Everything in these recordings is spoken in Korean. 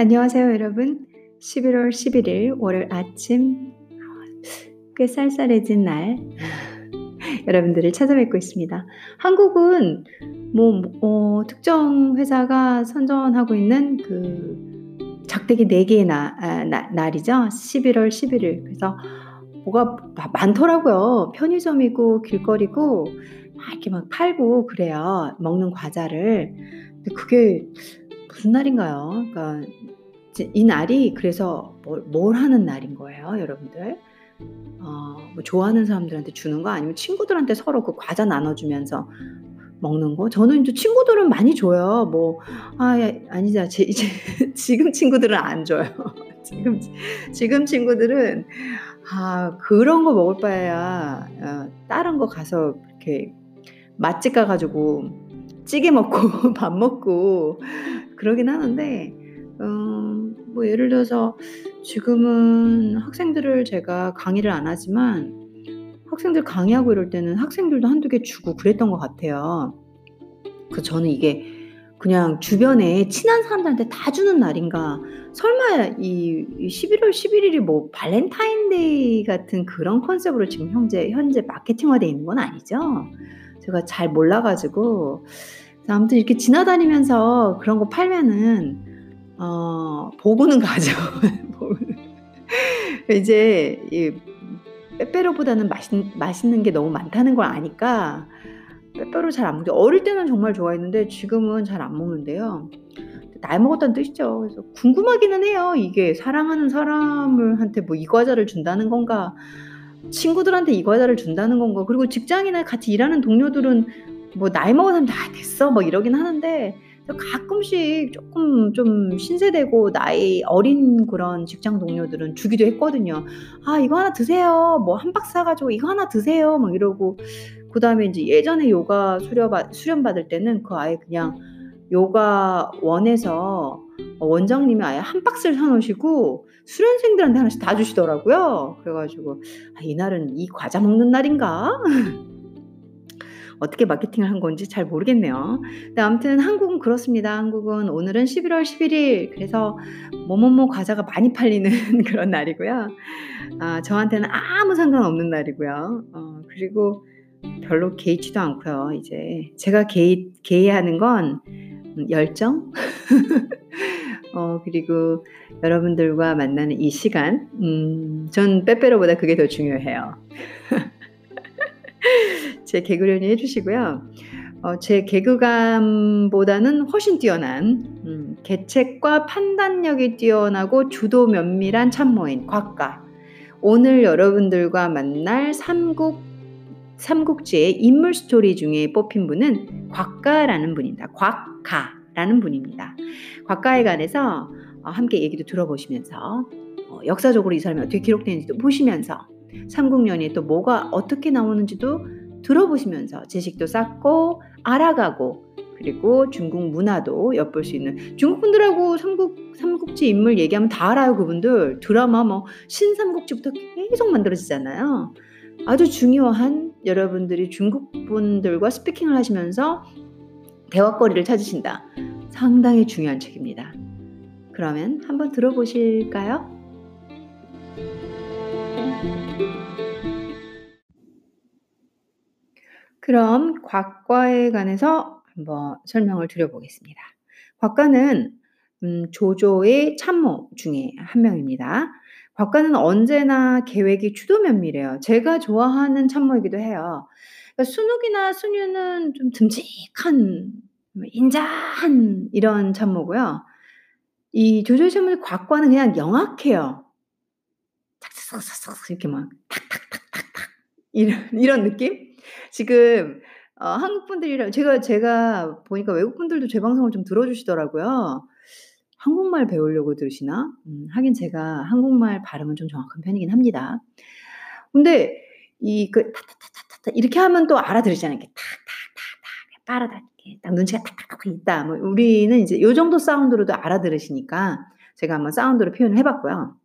안녕하세요, 여러분. 11월 11일 월요일 아침 꽤 쌀쌀해진 날 여러분들을 찾아뵙고 있습니다. 한국은 뭐 어, 특정 회사가 선전하고 있는 그 작대기 4개의 나, 아, 나, 날이죠. 11월 11일. 그래서 뭐가 많더라고요. 편의점이고 길거리고 막 이렇게 막 팔고 그래요. 먹는 과자를. 근데 그게 무슨 날인가요? 그러니까 이 날이 그래서 뭘, 뭘 하는 날인 거예요, 여러분들. 어, 뭐 좋아하는 사람들한테 주는 거 아니면 친구들한테 서로 그 과자 나눠주면서 먹는 거. 저는 이제 친구들은 많이 줘요. 뭐, 아, 아니자. 제, 이제 지금 친구들은 안 줘요. 지금, 지금 친구들은, 아, 그런 거 먹을 바에야, 어, 다른 거 가서 이렇게 맛집 가가지고 찌개 먹고 밥 먹고 그러긴 하는데, 음, 뭐 예를 들어서 지금은 학생들을 제가 강의를 안 하지만 학생들 강의하고 이럴 때는 학생들도 한두 개 주고 그랬던 것 같아요. 그 저는 이게 그냥 주변에 친한 사람들한테 다 주는 날인가 설마 이 11월 11일이 뭐 발렌타인데이 같은 그런 컨셉으로 지금 현재 현재 마케팅화되어 있는 건 아니죠. 제가 잘 몰라가지고 아무튼 이렇게 지나다니면서 그런 거 팔면은 어, 보고는 가죠. 이제 이 빼빼로보다는 맛있, 맛있는 게 너무 많다는 걸 아니까 빼빼로 잘 안 먹는데 어릴 때는 정말 좋아했는데 지금은 잘 안 먹는데요. 나이 먹었다는 뜻이죠. 그래서 궁금하기는 해요. 이게 사랑하는 사람을한테 뭐 이 과자를 준다는 건가, 친구들한테 이 과자를 준다는 건가, 그리고 직장이나 같이 일하는 동료들은 뭐 나이 먹은 사람 다 됐어 뭐 이러긴 하는데 가끔씩 조금 좀 신세대고 나이 어린 그런 직장 동료들은 주기도 했거든요. 아, 이거 하나 드세요. 뭐 한 박스 사가지고 이거 하나 드세요. 막 이러고. 그 다음에 이제 예전에 요가 수련받, 수련 받을 때는 그 아예 그냥 요가 원에서 원장님이 아예 한 박스를 사놓으시고 수련생들한테 하나씩 다 주시더라고요. 그래가지고, 아, 이날은 이 과자 먹는 날인가? 어떻게 마케팅을 한 건지 잘 모르겠네요. 근데 아무튼 한국은 그렇습니다. 한국은 오늘은 11월 11일 그래서 뭐뭐뭐 과자가 많이 팔리는 그런 날이고요. 아, 저한테는 아무 상관없는 날이고요. 어, 그리고 별로 개의치도 않고요. 이제 제가 개의, 개의하는 건 열정? 어, 그리고 여러분들과 만나는 이 시간, 음, 전 빼빼로보다 그게 더 중요해요. 제 개그련이 해주시고요. 어, 제 개그감보다는 훨씬 뛰어난 음, 개책과 판단력이 뛰어나고 주도 면밀한 참모인 곽가. 오늘 여러분들과 만날 삼국 삼국지의 인물 스토리 중에 뽑힌 분은 곽가라는 분입니다. 곽가라는 분입니다. 곽가에 관해서 어, 함께 얘기도 들어보시면서 어, 역사적으로 이 사람이 어떻게 기록되는지도 보시면서 삼국연이 또 뭐가 어떻게 나오는지도 들어보시면서 지식도 쌓고 알아가고 그리고 중국 문화도 엿볼 수 있는 중국 분들하고 삼국 삼국지 인물 얘기하면 다 알아요 그분들. 드라마 뭐 신삼국지부터 계속 만들어지잖아요. 아주 중요한 여러분들이 중국 분들과 스피킹을 하시면서 대화거리를 찾으신다. 상당히 중요한 책입니다. 그러면 한번 들어보실까요? 그럼 곽과에 관해서 한번 설명을 드려보겠습니다. 곽과는 음, 조조의 참모 중에 한 명입니다. 곽과는 언제나 계획이 추도 면밀해요. 제가 좋아하는 참모이기도 해요. 그러니까 순욱이나 순유는 좀 듬직한, 인자한 이런 참모고요. 이 조조의 참모의 곽과는 그냥 영악해요. 탁탁탁탁 이렇게 막 탁탁탁탁탁 이런 이런 느낌? 지금 어 한국 분들이랑 제가 제가 보니까 외국 분들도 제 방송을 좀 들어 주시더라고요. 한국말 배우려고 들으시나? 음 하긴 제가 한국말 발음은 좀 정확한 편이긴 합니다. 근데 이그 타타타타타타 이렇게 하면 또 알아들으시잖아요. 이렇게 탁탁탁탁 빠르다 이렇게 딱 눈치가 탁탁탁 있다. 뭐 우리는 이제 요 정도 사운드로도 알아들으시니까 제가 한번 사운드로 표현을 해 봤고요.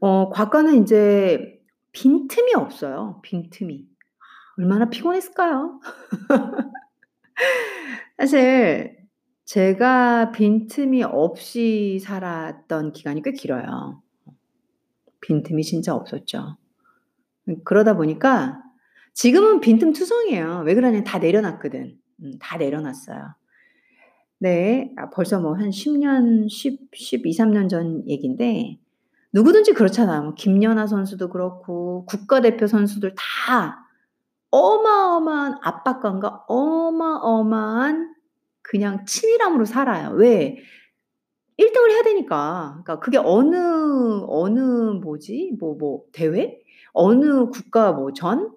어 과거는 인제 빈틈이 없어요, 빈틈이. 얼마나 피곤했을까요? 사실 제가 빈틈이 없이 살았던 기간이 꽤 길어요. 빈틈이 진짜 없었죠. 음 그러다 보니까 지금은 빈틈 투성이에요. 왜 그러냐면 다 내려놨거든. 음다 내려놨어요. 네. 아 벌써 뭐 한 10 년, 10 12-13년 전 얘긴데 누구든지 그렇잖아. 뭐 김연아 선수도 그렇고 국가대표 선수들 다 어마어마한 압박감과 어마어마한 그냥 치밀함으로 살아요. 왜? 1 등을 해야 되니까. 그러니까 그게 어느 어느 뭐지? 뭐뭐 대회? 어느 국가 뭐 전?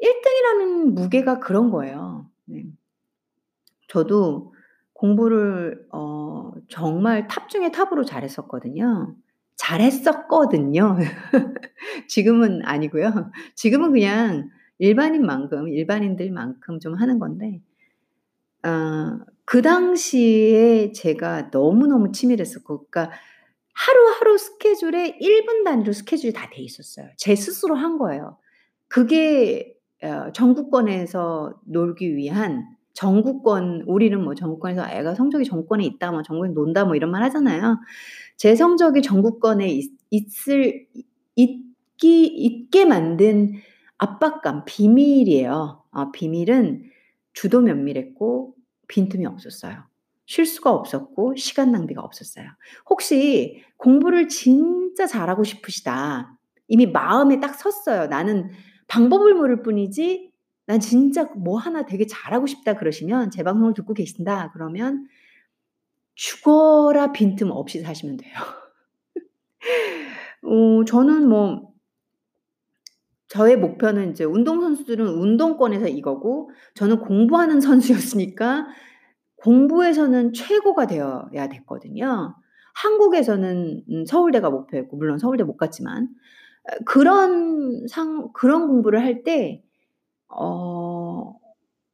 1 등이라는 무게가 그런 거예요. 네. 저도 공부를 어 정말 탑 중에 탑으로 잘했었거든요. 잘했었거든요. 지금은 아니고요. 지금은 그냥 일반인만큼 일반인들만큼 좀 하는 건데 아그 당시에 제가 너무너무 치밀했었고 그러니까 하루하루 스케줄에 1분 단위로 스케줄이 다 돼 있었어요. 제 스스로 한 거예요. 그게 어 전국권에서 놀기 위한 전국권 우리는 뭐 전국권에서 애가 성적이 전국권에 있다 뭐 전국에 논다 뭐 이런 말 하잖아요. 제 성적이 전국권에 있 있을 있기 있게 만든 압박감 비밀이에요. 아 비밀은 주도 면밀했고 빈틈이 없었어요. 실수가 없었고 시간 낭비가 없었어요. 혹시 공부를 진짜 잘하고 싶으시다. 이미 마음에 딱 섰어요. 나는 방법을 모를 뿐이지 난 진짜 뭐 하나 되게 잘하고 싶다 그러시면 제 방송을 듣고 계신다 그러면 죽어라 빈틈 없이 사시면 돼요. 어 저는 뭐 저의 목표는 인제 운동선수들은 운동권에서 이거고 저는 공부하는 선수였으니까 공부에서는 최고가 되어야 됐거든요. 한국에서는 음 서울대가 목표였고 물론 서울대 못 갔지만 어 그런 상 그런 공부를 할 때 어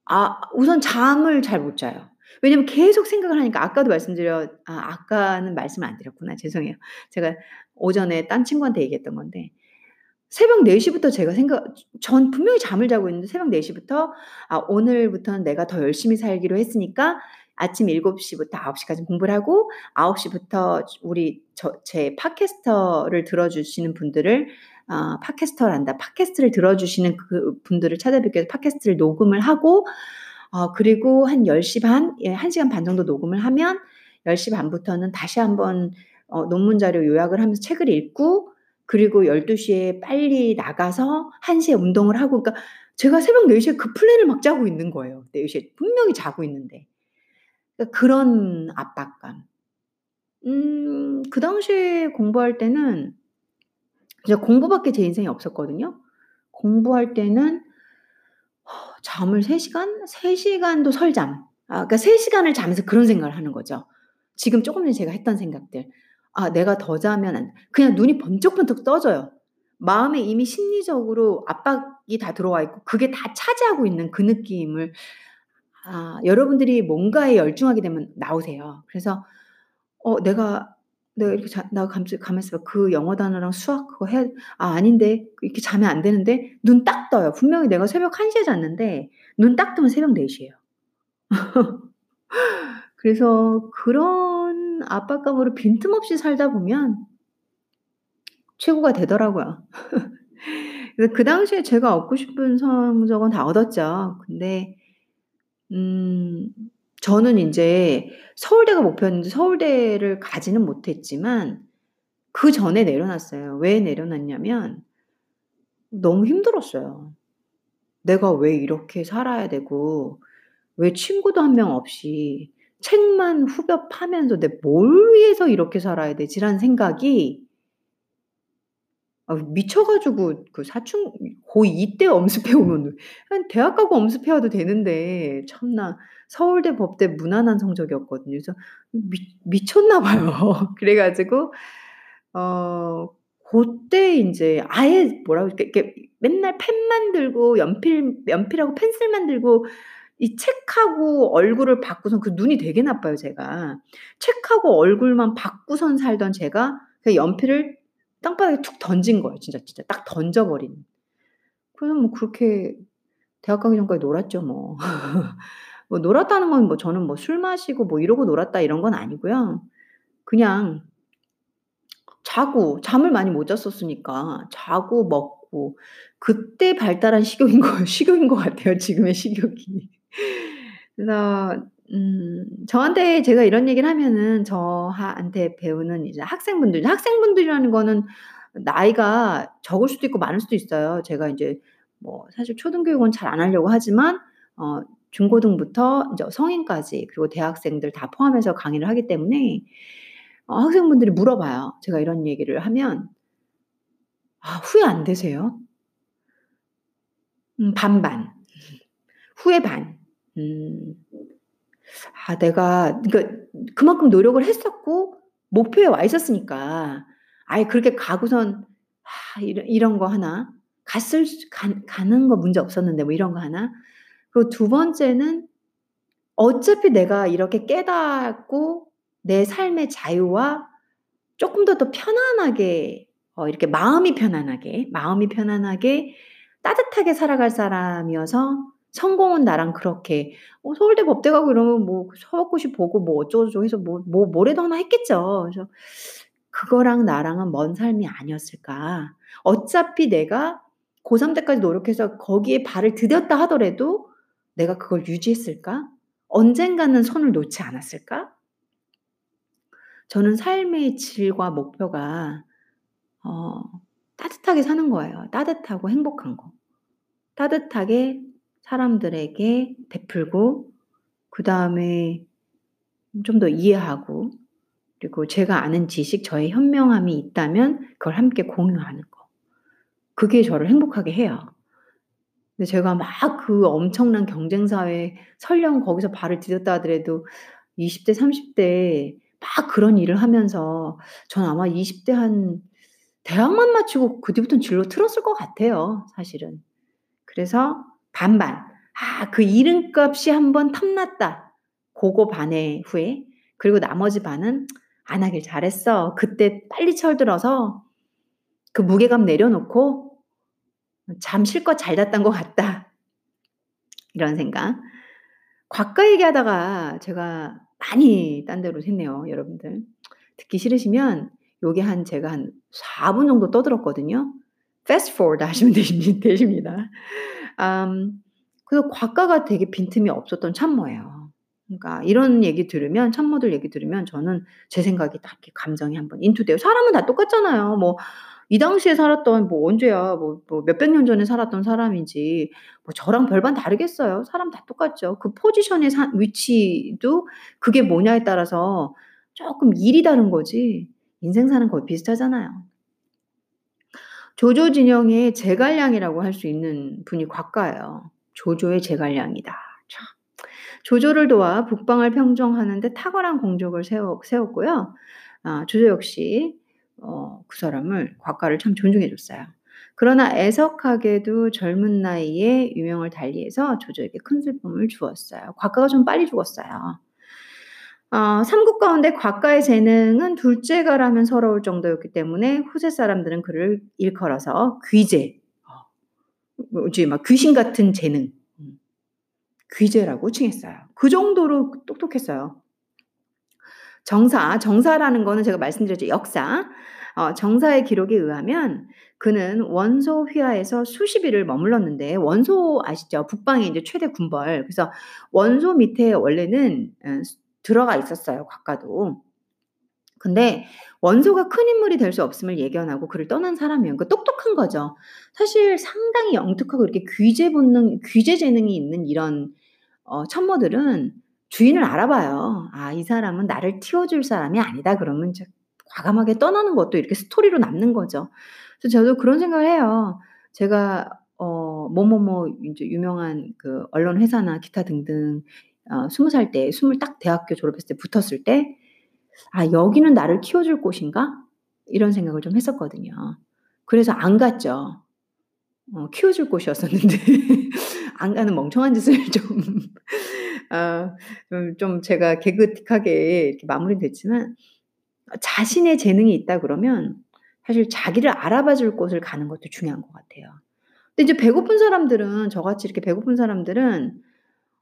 아 우선 잠을 잘 못 자요. 왜냐면 계속 생각을 하니까 아까도 말씀드려 아 아까는 말씀을 안 드렸구나. 죄송해요. 제가 오전에 딴 친구한테 얘기했던 건데 새벽 4 시부터 제가 생각 전 분명히 잠을 자고 있는데 새벽 4 시부터 '아 오늘부터는 내가 더 열심히 살기로 했으니까 아침 7 시부터 9 시까지 공부를 하고 9 시부터 우리 저 제 팟캐스터를 들어 주시는 분들을 아 팟캐스터란다. 팟캐스트를 들어 주시는 그 분들을 찾아뵙기 위해서 팟캐스트를 녹음을 하고 어 그리고 한 10시 반 예 1 시간 반 정도 녹음을 하면 10시 반부터는 다시 한번 어 논문 자료 요약을 하면서 책을 읽고 그리고 12 시에 빨리 나가서 1 시에 운동을 하고 그러니까 제가 새벽 4 시에 그 플랜을 막 짜고 있는 거예요. 4 시에 분명히 자고 있는데. 그러니까 그런 압박감. 음 그 당시에 공부할 때는 진짜 공부밖에 제 인생에 없었거든요. 공부할 때는 잠을 3 시간? 3 시간도 설잠. 아 그러니까 3 시간을 자면서 그런 생각을 하는 거죠. 지금 쪼금 전에 제가 했던 생각들. ' 아 내가 더 자면 안' 그냥 눈이 번쩍번쩍 떠져요. 마음에 이미 심리적으로 압박이 다 들어와 있고 그게 다 차지하고 있는 그 느낌을 아 여러분들이 뭔가에 열중하게 되면 나오세요. 그래서 어 내가 내가 이렇게 자 나 감시 가만히 있어 봐. 그 영어 단어랑 수학 그거 해야 아 아닌데 이렇게 자면 안 되는데 눈 딱 떠요. 분명히 내가 새벽 1 시에 잤는데 눈 딱 뜨면 새벽 4 시예요. 그래서 그런 압박감으로 빈틈없이 살다 보면 최고가 되더라고요. 그래서 그 당시에 제가 얻고 싶은 성적은 다 얻었죠. 근데 음 저는 인제 서울대가 목표였는데 서울대를 가지는 못했지만 그 전에 내려놨어요. 왜 내려놨냐면 너무 힘들었어요. 내가 왜 이렇게 살아야 되고 왜 친구도 한 명 없이 책만 후벼 파면서 '내가 뭘 위해서 이렇게 살아야 되지?'라는 생각이 아 미쳐 가지고 그 사춘 고2 때 엄습해 오면 한 대학 가고 엄습해 와도 되는데 참나 서울대, 법대 무난한 성적이었거든요. 그래서 미 미쳤나 봐요. 그래 가지고 어 고때 인제 아예 뭐라고 이렇게 맨날 펜만 들고 연필 연필하고 펜슬만 들고 이 책하고 얼굴을 받고선 그 눈이 되게 나빠요 제가. 책하고 얼굴만 받고선 살던 제가 그 연필을 땅바닥에 툭 던진 거예요. 진짜, 진짜 딱 던져 버린. 그래서 뭐 그렇게 대학 가기 전까지 놀았죠 뭐. 뭐 놀았다는 건 뭐 저는 뭐 술 마시고 뭐 이러고 놀았다 이런 건 아니고요. 그냥 자고 잠을 많이 못 잤었으니까 자고 먹고 그때 발달한 식욕인 거 식욕인 것 같아요 지금의 식욕이. 그래서 음 저한테 제가 이런 얘기를 하면은 저한테 배우는 이제 학생분들 학생분들이라는 거는 나이가 적을 수도 있고 많을 수도 있어요. 제가 인제 뭐 사실 초등교육은 잘 안 하려고 하지만 어 중고등부터 이제 성인까지 그리고 대학생들 다 포함해서 강의를 하기 때문에 어 학생분들이 물어봐요. 제가 이런 얘기를 하면 아 후회 안 되세요? 음 반반. 후회 반. 음. 아 내가 그러니까 그만큼 노력을 했었고 목표에 와 있었으니까 아예 그렇게 가고선 '아 이런 이런 거 하나. 갔을 수가 가는 거 문제 없었는데 뭐 이런 거 하나.' 그리고 두 번째는 어차피 내가 이렇게 깨닫고 내 삶의 자유와 쪼끔 더더 편안하게 어 이렇게 마음이 편안하게, 마음이 편안하게 따뜻하게 살아갈 사람이어서 성공은 나랑 그렇게 어 서울대 법대 가고 이러면 뭐 서울고시 보고 뭐 어쩌고저쩌고 해서 뭐 뭐 뭐라도 하나 했겠죠. 그래서 '그거랑 나랑은 먼 삶이 아니었을까. 어차피 내가 고3 때까지 노력해서 거기에 발을 디뎠다 하더라도 내가 그걸 유지했을까? 언젠가는 선을 놓지 않았을까?' 저는 삶의 질과 목표가 어 따뜻하게 사는 거예요. 따뜻하고 행복한 거. 따뜻하게 사람들에게 베풀고 그 다음에 좀 더 이해하고 그리고 제가 아는 지식 저의 현명함이 있다면 그걸 함께 공유하는 거. 그게 저를 행복하게 해요. 근데 제가 막 그 엄청난 경쟁 사회에 설령 거기서 발을 디뎠다 하더라도 20대 30 대에 막 그런 일을 하면서 저는 아마 20대 한 대학만 마치고 그 뒤부터는 진로 틀었을 것 같아요 사실은. 그래서 반반. '아 그 이름값이 한번 탐났다.' 고거 반의 후회. 그리고 나머지 반은 '안 하길 잘했어. 그때 빨리 철들어서 그 무게감 내려놓고 잠 실컷 잘 잤던 것 같다.' 이런 생각. 과거 얘기하다가 제가 많이 딴 데로 샜네요 여러분들. 듣기 싫으시면 요게 한 제가 한 4분 정도 떠들었거든요. fast forward 하시면 되십니 되십니다. 음 그래서 과가가 되게 빈틈이 없었던 참모예요. 그러니까 이런 얘기 들으면 참모들 얘기 들으면 저는 제 생각이 딱 이렇게 감정이 한번 인투돼요. 사람은 다 똑같잖아요. 뭐 이 당시에 살았던 뭐 언제야 뭐 뭐 몇백 년 전에 살았던 사람이지 뭐 저랑 별반 다르겠어요. 사람 다 똑같죠. 그 포지션의 사 위치도 그게 뭐냐에 따라서 쪼끔 일이 다른 거지 인생 사는 거의 비슷하잖아요. 조조 진영의 제갈량이라고 할 수 있는 분이 곽가예요. 조조의 제갈량이다. 참. 조조를 도와 북방을 평정하는 데 탁월한 공적을 세워 세웠고요. 아 조조 역시 어 그 사람을 곽가를 참 존중해 줬어요. 그러나 애석하게도 젊은 나이에 유명을 달리해서 조조에게 큰 슬픔을 주었어요. 곽가가 좀 빨리 죽었어요. 어 삼국 가운데 곽가의 재능은 둘째가라면 서러울 정도였기 때문에 후세 사람들은 그를 일컬어서 귀재 어 뭐지 막 귀신 같은 재능 음 귀재라고 칭했어요. 그 정도로 똑똑했어요. 정사, 정사라는 거는 제가 말씀드렸죠. 역사. 어 정사의 기록에 의하면 그는 원소 휘하에서 수십 일을 머물렀는데 원소 아시죠? 북방의 인제 최대 군벌. 그래서 원소 밑에 원래는 어 들어가 있었어요 곽가도. 근데 원소가 큰 인물이 될 수 없음을 예견하고 그를 떠난 사람이에요. 그러니까 똑똑한 거죠. 사실 상당히 영특하고 이렇게 귀재 본능 귀재 재능이 있는 이런 어 참모들은 주인을 알아봐요. '아 이 사람은 나를 틔워줄 사람이 아니다.' 그러면 이제 과감하게 떠나는 것도 이렇게 스토리로 남는 거죠. 그래서 저도 그런 생각을 해요. 제가 어 뭐뭐뭐 인제 유명한 그 언론 회사나 기타 등등 어 20살 때 스물 딱 대학교 졸업했을 때 붙었을 때 '아 여기는 나를 키워줄 곳인가?' 이런 생각을 좀 했었거든요. 그래서 안 갔죠. 어 키워줄 곳이었었는데 안 가는 멍청한 짓을 좀 어 좀 좀 제가 개그틱하게 이렇게 마무리됐지만 어 자신의 재능이 있다 그러면 사실 자기를 알아봐 줄 곳을 가는 것도 중요한 것 같아요. 근데 이제 배고픈 사람들은 저같이 이렇게 배고픈 사람들은 '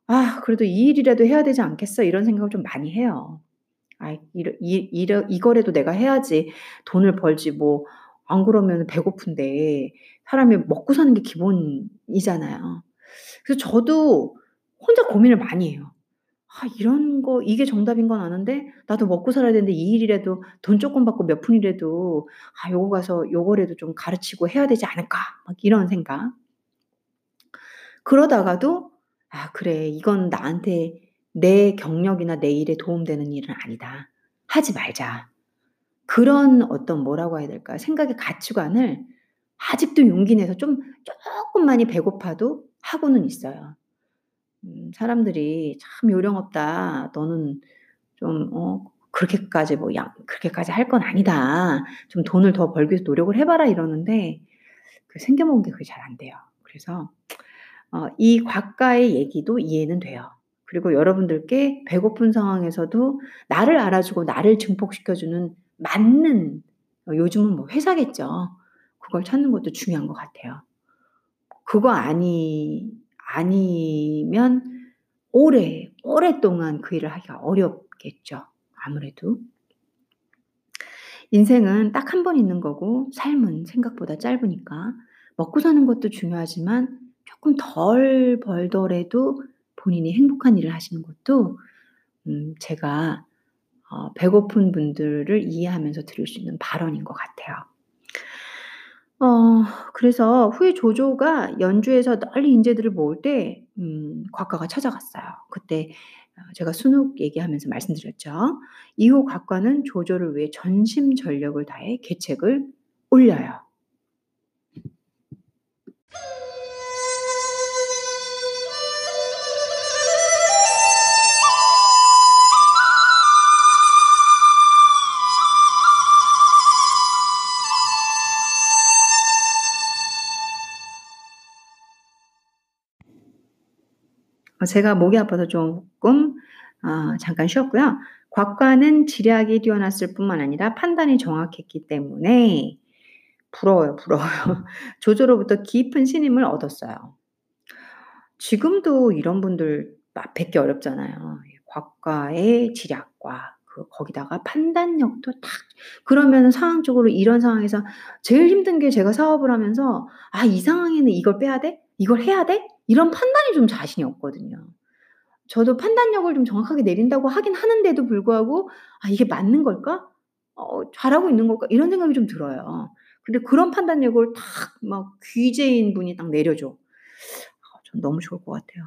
아 그래도 이 일이라도 해야 되지 않겠어?' 이런 생각을 좀 많이 해요. '아 이러 이 이러 이거라도 내가 해야지 돈을 벌지 뭐 안 그러면은 배고픈데 사람이 먹고 사는 게 기본이잖아요.' 그래서 저도 혼자 고민을 많이 해요. '아 이런 거 이게 정답인 건 아는데 나도 먹고 살아야 되는데 이 일이라도 돈 쪼끔 받고 몇 푼이라도 아 요거 가서 요거라도 좀 가르치고 해야 되지 않을까?' 막 이런 생각. 그러다가도 ' 아 그래. 이건 나한테 내 경력이나 내 일에 도움되는 일은 아니다. 하지 말자.' 그런 어떤 뭐라고 해야 될까요? 생각의 가치관을 아직도 용기 내서 좀 쪼끔만이 배고파도 하고는 있어요. 음 사람들이 "참 요령 없다. 너는 좀 어 그렇게까지 뭐 양 그렇게까지 할 건 아니다. 좀 돈을 더 벌기 위해서 노력을 해 봐라." 이러는데 그 생겨 먹은 게 그게 잘 안 돼요. 그래서 어 이 곽가의 얘기도 이해는 돼요. 그리고 여러분들께 배고픈 상황에서도 나를 알아주고 나를 증폭시켜 주는 맞는 어 요즘은 뭐 회사겠죠. 그걸 찾는 것도 중요한 것 같아요. 그거 아니 아니면 오래 오랫동안 그 일을 하기가 어렵겠죠 아무래도. 인생은 딱1번 있는 거고 삶은 생각보다 짧으니까 먹고 사는 것도 중요하지만 쪼끔 덜 벌더라도 본인이 행복한 일을 하시는 것도 음 제가 어 배고픈 분들을 이해하면서 드릴 수 있는 발언인 것 같아요. 어 그래서 후에 조조가 연주에서 널리 인재들을 모을 때 음 곽가가 찾아갔어요. 그때 어 제가 순옥 얘기하면서 말씀드렸죠. 이후 곽가는 조조를 위해 전심전력을 다해 계책을 올려요. 제가 목이 아파서 쪼끔 어 잠깐 쉬었고요. 곽가는 지략이 뛰어났을 뿐만 아니라 판단이 정확했기 때문에 부러워요, 부러워요. 조조로부터 깊은 신임을 얻었어요. 지금도 이런 분들 막 뵙기 어렵잖아요. 이 곽가의 지략과 그 거기다가 판단력도 딱 그러면은 상황적으로 이런 상황에서 제일 힘든 게 제가 사업을 하면서 '아 이 상황에는 이걸 빼야 돼? 이걸 해야 돼?' 이런 판단이 좀 자신이 없거든요. 저도 판단력을 좀 정확하게 내린다고 하긴 하는데도 불구하고 '아 이게 맞는 걸까? 어 잘하고 있는 걸까?' 이런 생각이 좀 들어요. 근데 그런 판단력을 탁막 귀재인 분이 딱 내려줘. 아 전 너무 좋을 것 같아요.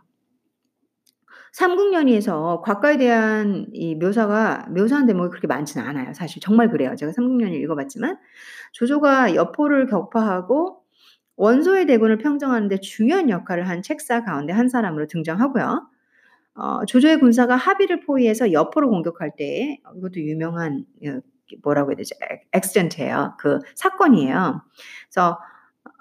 삼국연의에서 곽가에 대한 이 묘사가 묘사한 대목이 그렇게 많지는 않아요 사실. 정말 그래요. 제가 삼국연의를 읽어 봤지만 조조가 여포를 격파하고 원소의 대군을 평정하는 데 중요한 역할을 한 책사 가운데 한 사람으로 등장하고요. 어 조조의 군사가 하비를 포위해서 여포를 공격할 때어 이것도 유명한 어 뭐라고 해야? 액 액시던트예요. 그 사건이에요. 그래서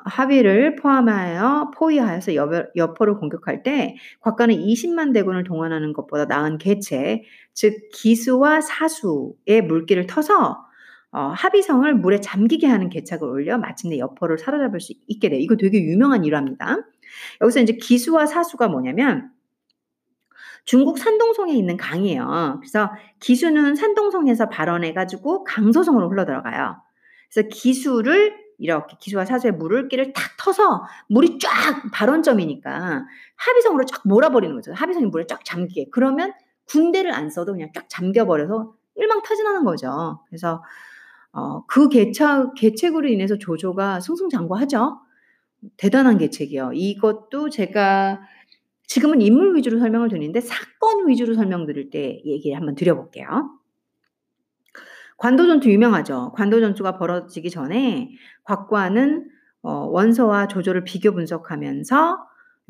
하비를 포함하여 포위하여서 여포를 공격할 때 곽가는 200,000 대군을 동원하는 것보다 나은 계책 즉 기수와 사수의 물기를 터서 어 하비성을 물에 잠기게 하는 계책을 올려 마침내 여포를 사로잡을 수 있게 돼요. 이거 되게 유명한 일화입니다. 여기서 인제 기수와 사수가 뭐냐면 중국 산동성에 있는 강이에요. 그래서 기수는 산동성에서 발원해 가지고 강서성으로 흘러들어가요. 그래서 기수를 이렇게 기수와 사수의 물을기를 탁 터서 물이 쫙 발원점이니까 하비성으로 쫙 몰아버리는 거죠. 하비성이 물에 쫙 잠기게. 그러면 군대를 안 써도 그냥 쫙 잠겨 버려서 일망 타진하는 거죠. 그래서 어그 계착 계책으로 인해서 조조가 승승장구하죠. 대단한 계책이에요. 이것도 제가 지금은 인물 위주로 설명을 드리는데 사건 위주로 설명드릴 때 얘기를 한번 드려 볼게요. 관도전투 유명하죠. 관도전투가 벌어지기 전에 곽과는 어 원소와 조조를 비교 분석하면서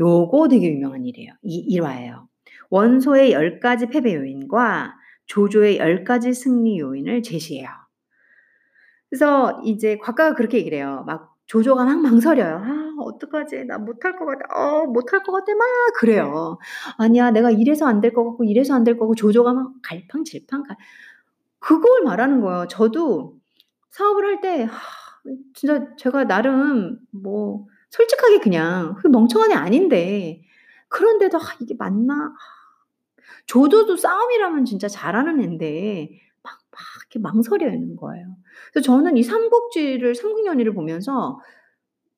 요거 되게 유명한 일이에요. 이 일화예요. 원소의 10 가지 패배 요인과 조조의 10 가지 승리 요인을 제시해요. 그래서 이제 곽가가 그렇게 얘기를 해요. 막 조조가 막 망설여요. '아 어떡하지? 나 못할 것 같아. 어 못할 것 같아.' 막 그래요. '아니야. 내가 이래서 안 될 것 같고 이래서 안 될 거고.' 조조가 막 갈팡질팡 갈 그걸 말하는 거예요. 저도 사업을 할 때 진짜 제가 나름 뭐 솔직하게 그냥 그 멍청한 애 아닌데 그런데도 '아 이게 맞나?' 조조도 싸움이라면 진짜 잘하는 앤데 막막 이렇게 망설이는 거예요. 그래서 저는 이 삼국지를 삼국연의를 보면서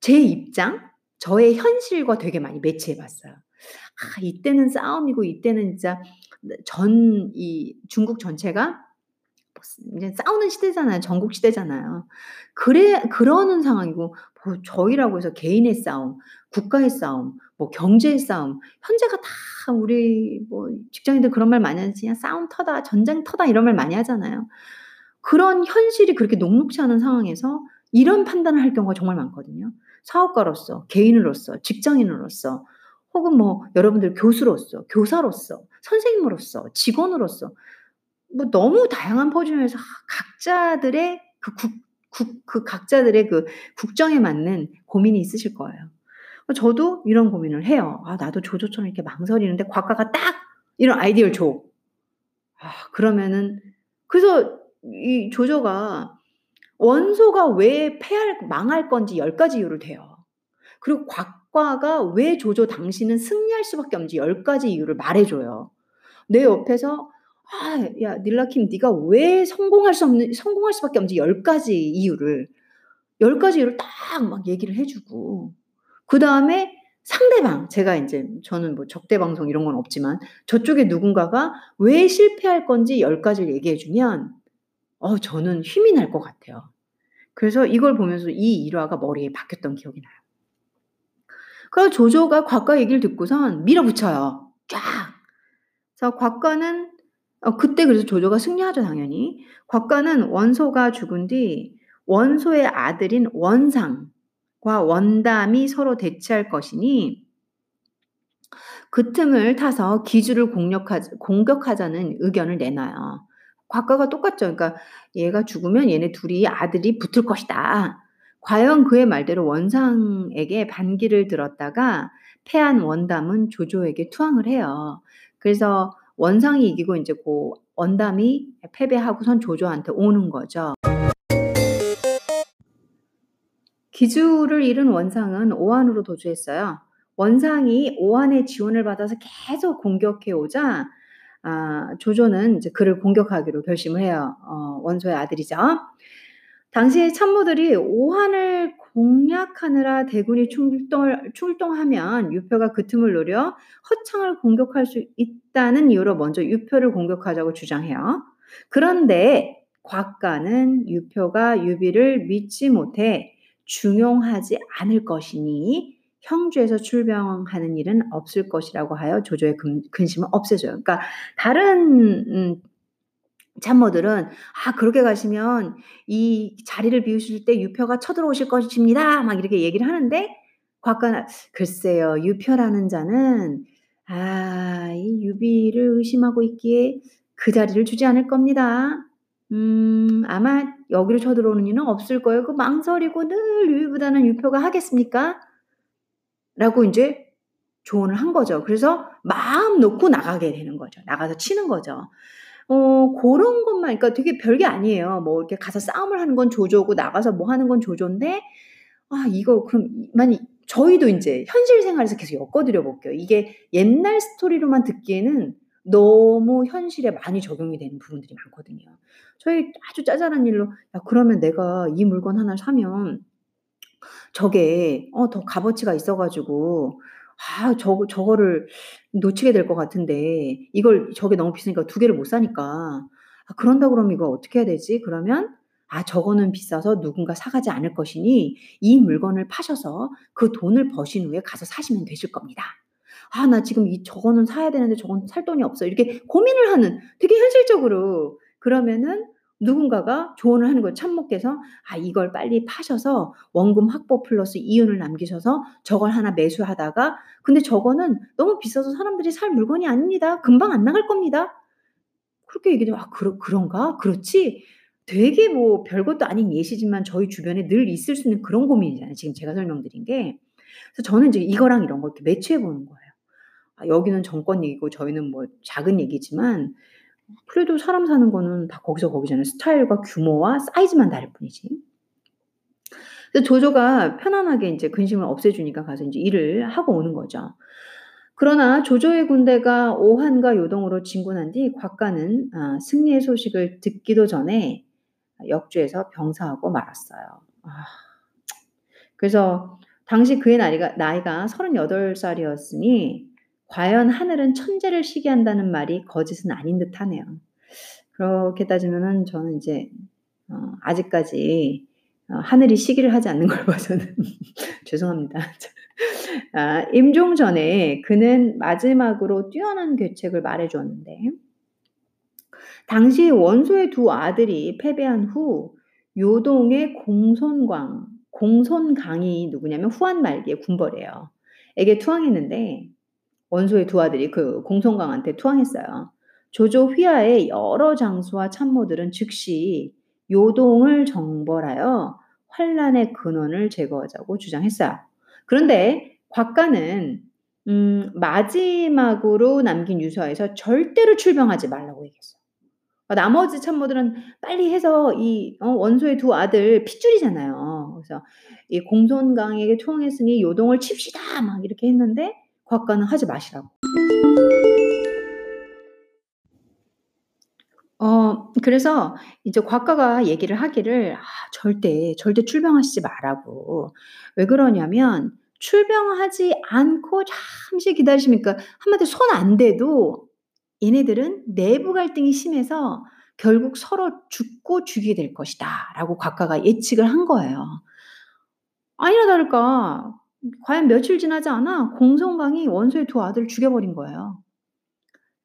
제 입장, 저의 현실과 되게 많이 매치해 봤어요. 아 이때는 싸움이고 이때는 진짜 전 이 중국 전체가 이제 싸우는 시대잖아요. 전국 시대잖아요. 그래 그러는 상황이고 뭐 저희라고 해서 개인의 싸움, 국가의 싸움, 뭐 경제의 싸움, 현재가 다 우리 뭐 직장인들 그런 말 많이 하지 "그냥 싸움 터다. 전쟁 터다." 이런 말 많이 하잖아요. 그런 현실이 그렇게 녹록지 않은 상황에서 이런 판단을 할 경우가 정말 많거든요. 사업가로서, 개인으로서, 직장인으로서 혹은 뭐 여러분들 교수로서, 교사로서, 선생님으로서, 직원으로서 뭐 너무 다양한 포지션에서 각자들의 그 국 국 그 각자들의 그 국정에 맞는 고민이 있으실 거예요. 저도 이런 고민을 해요. '아 나도 조조처럼 이렇게 망설이는데 곽가가 딱 이런 아이디어를 줘.' 아 그러면은 그래서 이 조조가 원소가 왜 패할 망할 건지 10 가지 이유를 대요. 그리고 곽과가 왜 조조 당신은 승리할 수밖에 없는지 10 가지 이유를 말해 줘요. 내 옆에서 "아 야 닐라킴 네가 왜 성공할 수 없는 성공할 수밖에 없는지 10 가지 이유를 10 가지 이유를 딱 막 얘기를 해 주고 그 다음에 상대방 제가 인제 저는 뭐 적대 방송 이런 건 없지만 저쪽에 누군가가 왜 실패할 건지 10 가지를 얘기해 주면 어 저는 힘이 날 것 같아요. 그래서 이걸 보면서 이 일화가 머리에 박혔던 기억이 나요. 그래서 조조가 곽과 얘기를 듣고선 밀어붙여요. 쫙. 그래서 곽과는 어 그때 그래서 조조가 승리하죠 당연히. 곽과는 원소가 죽은 뒤 원소의 아들인 원상 과 원담이 서로 대치할 것이니 그 틈을 타서 기주를 공격하 공격하자는 의견을 내놔요. 곽과가 똑같죠. 그러니까 얘가 죽으면 얘네 둘이 아들이 붙을 것이다. 과연 그의 말대로 원상에게 반기를 들었다가 패한 원담은 조조에게 투항을 해요. 그래서 원상이 이기고 인제 고 원담이 패배하고선 조조한테 오는 거죠. 기주를 잃은 원상은 오한으로 도주했어요. 원상이 오한의 지원을 받아서 계속 공격해 오자 아 조조는 이제 그를 공격하기로 결심을 해요. 어 원소의 아들이죠. 당시에 참모들이 오한을 공략하느라 대군이 출동을 출동하면 유표가 그 틈을 노려 허창을 공격할 수 있다는 이유로 먼저 유표를 공격하자고 주장해요. 그런데 곽가는 유표가 유비를 믿지 못해 중용하지 않을 것이니 형주에서 출병하는 일은 없을 것이라고 하여 조조의 근, 근심을 없애줘요. 그러니까 다른 음, 참모들은 아 그렇게 가시면 이 자리를 비우실 때 유표가 쳐들어오실 것입니다. 막 이렇게 얘기를 하는데 곽관 글쎄요 유표라는 자는 아이 유비를 의심하고 있기에 그 자리를 주지 않을 겁니다. 음 아마 여기로 쳐들어오는 일은 없을 거예요. 그 망설이고 늘 유비보다는 유표가 하겠습니까? 라고 인제 조언을 한 거죠. 그래서 마음 놓고 나가게 되는 거죠. 나가서 치는 거죠. 어 고런 것만 그러니까 되게 별게 아니에요. 뭐 이렇게 가서 싸움을 하는 건 조조고 나가서 뭐 하는 건 조조인데 아 이거 그럼 만약 저희도 인제 현실 생활에서 계속 엮어드려 볼게요. 이게 옛날 스토리로만 듣기에는 너무 현실에 많이 적용이 되는 부분들이 많거든요. 저희 아주 짜잘한 일로 '야 그러면 내가 이 물건 하나를 사면 저게 어 더 값어치가 있어 가지고 아 저거 저거를 놓치게 될 것 같은데 이걸 저게 너무 비싸니까 두 개를 못 사니까 아 그런다 그러면 이거 어떻게 해야 되지?' 그러면 '아 저거는 비싸서 누군가 사 가지 않을 것이니 이 물건을 파셔서 그 돈을 버신 후에 가서 사시면 되실 겁니다. 아 나 지금 이 저거는 사야 되는데 저건 살 돈이 없어.' 이렇게 고민을 하는 되게 현실적으로 그러면은 누군가가 조언을 하는 거예요. 참모께서 아 이걸 빨리 파셔서 원금 확보 플러스 이윤을 남기셔서 저걸 하나 매수하다가 근데 저거는 너무 비싸서 사람들이 살 물건이 아닙니다. 금방 안 나갈 겁니다. 그렇게 얘기해도 '아 그러 그런가? 그렇지?' 되게 뭐 별것도 아닌 예시지만 저희 주변에 늘 있을 수 있는 그런 고민이잖아요. 지금 제가 설명드린 게. 그래서 저는 이제 이거랑 이런 걸 이렇게 매치해 보는 거예요. 아 여기는 정권 얘기고 저희는 뭐 작은 얘기지만 그래도 사람 사는 거는 다 거기서 거기잖아요. 스타일과 규모와 사이즈만 다를 뿐이지. 그래서 조조가 편안하게 인제 근심을 없애주니까 가서 인제 일을 하고 오는 거죠. 그러나 조조의 군대가 오한과 요동으로 진군한 뒤 곽가는 아, 승리의 소식을 듣기도 전에 역주에서 병사하고 말았어요. 아, 그래서 당시 그의 나이가, 나이가 38살이었으니 과연 하늘은 천재를 시기한다는 말이 거짓은 아닌 듯 하네요. 그렇게 따지면은 저는 이제 어, 아직까지 어, 하늘이 시기를 하지 않는 걸 봐서는 죄송합니다. 아, 임종 전에 그는 마지막으로 뛰어난 계책을 말해 주었는데 당시 원소의 두 아들이 패배한 후 요동의 공손광, 공손강이 누구냐면 후한 말기의 군벌이에요. 에게 투항했는데 원소의 두 아들이 그 공손광한테 투항했어요. 조조 휘하의 여러 장수와 참모들은 즉시 요동을 정벌하여 환란의 근원을 제거하자고 주장했어요. 그런데 곽가는 음, 마지막으로 남긴 유서에서 절대로 출병하지 말라고 얘기했어요. 나머지 참모들은 빨리 해서 이 어, 원소의 두 아들 핏줄이잖아요. 그래서 이 공손강에게 투항했으니 요동을 칩시다 막 이렇게 했는데 곽가는 하지 마시라고. 어 그래서 이제 곽가가 얘기를 하기를 아 절대, 절대 출병하시지 말라고. 왜 그러냐면 출병하지 않고 잠시 기다리시니까 한마디로 손안 대도 얘네들은 내부 갈등이 심해서 결국 서로 죽고 죽이게 될 것이다 라고 곽가가 예측을 한 거예요. 아니나 다를까 과연 며칠 지나지 않아 공성강이 원소의 두 아들을 죽여버린 거예요.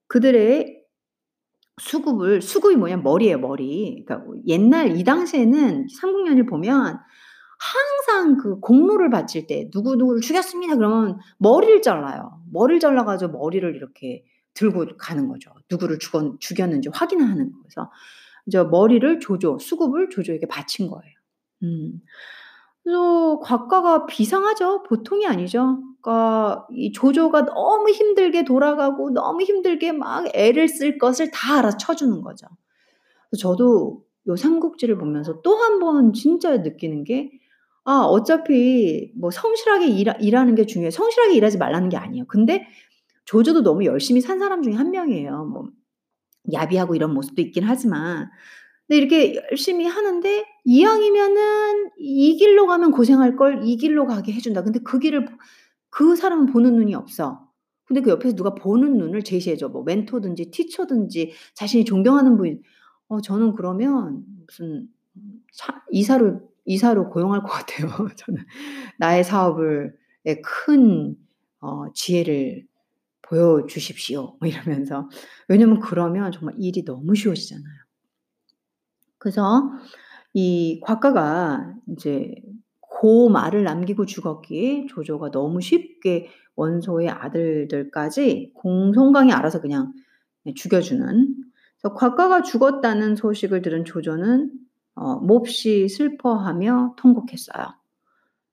그들의 수급을 수급이 뭐냐 머리예요 머리. 그러니까 옛날 이 당시에는 삼국연일 보면 항상 그 공로를 바칠 때 누구 누구를 죽였습니다 그러면 머리를 잘라요. 머리를 잘라 가지고 머리를 이렇게 들고 가는 거죠. 누구를 죽었 죽였는지 확인을 하는 거에서 이제 머리를 조조 수급을 조조에게 바친 거예요. 음. 그래서 곽가가 비상하죠. 보통이 아니죠. 그러니까 이 조조가 너무 힘들게 돌아가고 너무 힘들게 막 애를 쓸 것을 다 알아쳐 주는 거죠. 저도 요 삼국지를 보면서 또 한 번 진짜 느끼는 게 아 어차피 뭐 성실하게 일하 일하는 게 중요해요. 성실하게 일하지 말라는 게 아니에요. 근데 조조도 너무 열심히 산 사람 중에 한 명이에요. 뭐 야비하고 이런 모습도 있긴 하지만 근데 이렇게 열심히 하는데 이왕이면은 이 길로 가면 고생할 걸 이 길로 가게 해 준다. 근데 그 길을 그 사람은 보는 눈이 없어. 근데 그 옆에서 누가 보는 눈을 제시해 줘. 뭐 멘토든지 티처든지 자신이 존경하는 분어 저는 그러면 무슨 차 이사로 이사로 고용할 것 같아요. 저는 나의 사업을 큰 어 지혜를 보여주십시오. 뭐 이러면서. 왜냐면 그러면 정말 일이 너무 쉬워지잖아요. 그래서 이 곽가가 이제 고 말을 남기고 죽었기에 조조가 너무 쉽게 원소의 아들들까지 공손강이 알아서 그냥 죽여주는. 그래서 곽가가 죽었다는 소식을 들은 조조는 어, 몹시 슬퍼하며 통곡했어요.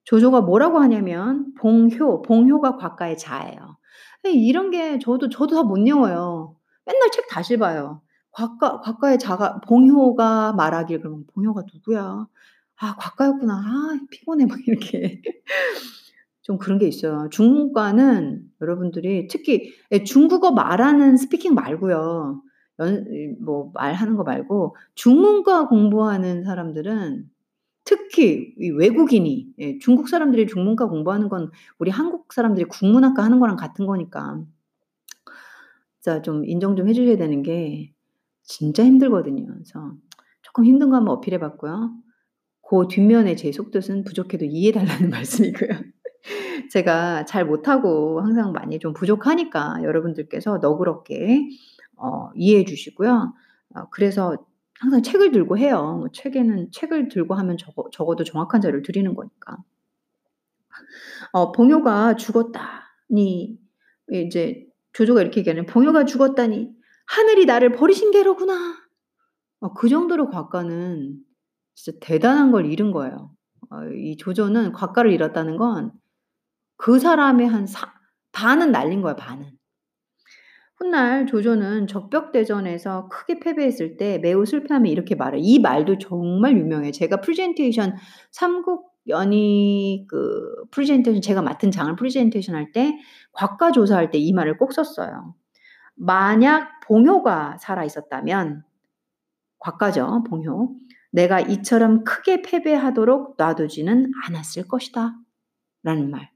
조조가 뭐라고 하냐면 봉효, 봉효가 곽가의 자예요. 이런 게 저도 저도 다 못 외워요. 맨날 책 다시 봐요. 곽가 곽가의 자가 봉효가 말하길 그러면 '봉효가 누구야? 아 곽가였구나. 아 피곤해.' 막 이렇게 좀 그런 게 있어요. 중문과는 여러분들이 특히 예 중국어 말하는 스피킹 말고요. 연 뭐 말하는 거 말고 중문과 공부하는 사람들은 특히 이 외국인이 예 중국 사람들이 중문과 공부하는 건 우리 한국 사람들이 국문학과 하는 거랑 같은 거니까 진짜 좀 인정 좀 해 주셔야 되는 게 진짜 힘들거든요. 그래서 조금 힘든 거 한번 어필해 봤고요. 그 뒷면에 제 속뜻은 부족해도 이해해 달라는 말씀이고요. 제가 잘 못하고 항상 많이 좀 부족하니까 여러분들께서 너그럽게 어 이해해 주시고요. 어 그래서 항상 책을 들고 해요. 뭐 책에는 책을 들고 하면 적어 적어도 정확한 자료를 드리는 거니까. 어 "봉효가 죽었다니." 이제 조조가 이렇게 얘기하는 "봉효가 죽었다니 하늘이 나를 버리신 게로구나." 어 그 정도로 곽가는 진짜 대단한 걸 잃은 거예요. 어 이 조조는 곽가를 잃었다는 건 그 사람의 한 사 반은 날린 거야 반은. 훗날 조조는 적벽대전에서 크게 패배했을 때 매우 슬퍼하며 이렇게 말해요. 이 말도 정말 유명해요. 제가 프레젠테이션 삼국연의 그 프레젠테이션 제가 맡은 장을 프레젠테이션 할 때 곽가 조사할 때 이 말을 꼭 썼어요. 만약 봉효가 살아 있었다면 곽가죠, 봉효. 내가 이처럼 크게 패배하도록 놔두지는 않았을 것이다. 라는 말.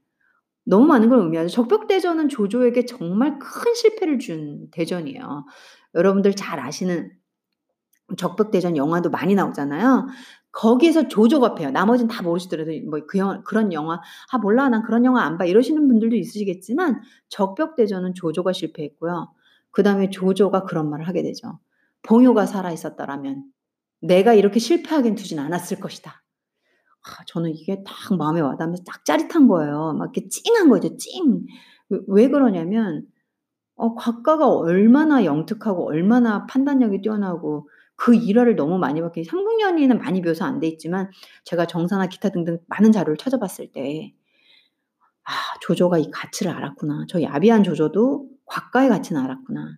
너무 많은 걸 의미하죠. 적벽대전은 조조에게 정말 큰 실패를 준 대전이에요. 여러분들 잘 아시는 적벽대전 영화도 많이 나오잖아요. 거기에서 조조가 패요. 나머지는 다 모르시더라도 뭐 그 영화 그런 영화 아 몰라 난 그런 영화 안 봐 이러시는 분들도 있으시겠지만 적벽대전은 조조가 실패했고요. 그 다음에 조조가 그런 말을 하게 되죠. 봉효가 살아 있었다라면 내가 이렇게 실패하긴 두진 않았을 것이다. 아, 저는 이게 딱 마음에 와닿으면서 딱 짜릿한 거예요. 막 이렇게 찡한 거죠. 찡. 왜, 왜 그러냐면 어, 곽가가 얼마나 영특하고 얼마나 판단력이 뛰어나고 그 일화를 너무 많이 봤기 삼국연의는 많이 묘사 안 돼 있지만 제가 정사나 기타 등등 많은 자료를 찾아봤을 때 아, 조조가 이 가치를 알았구나. 저 야비한 조조도 곽가의 가치는 알았구나.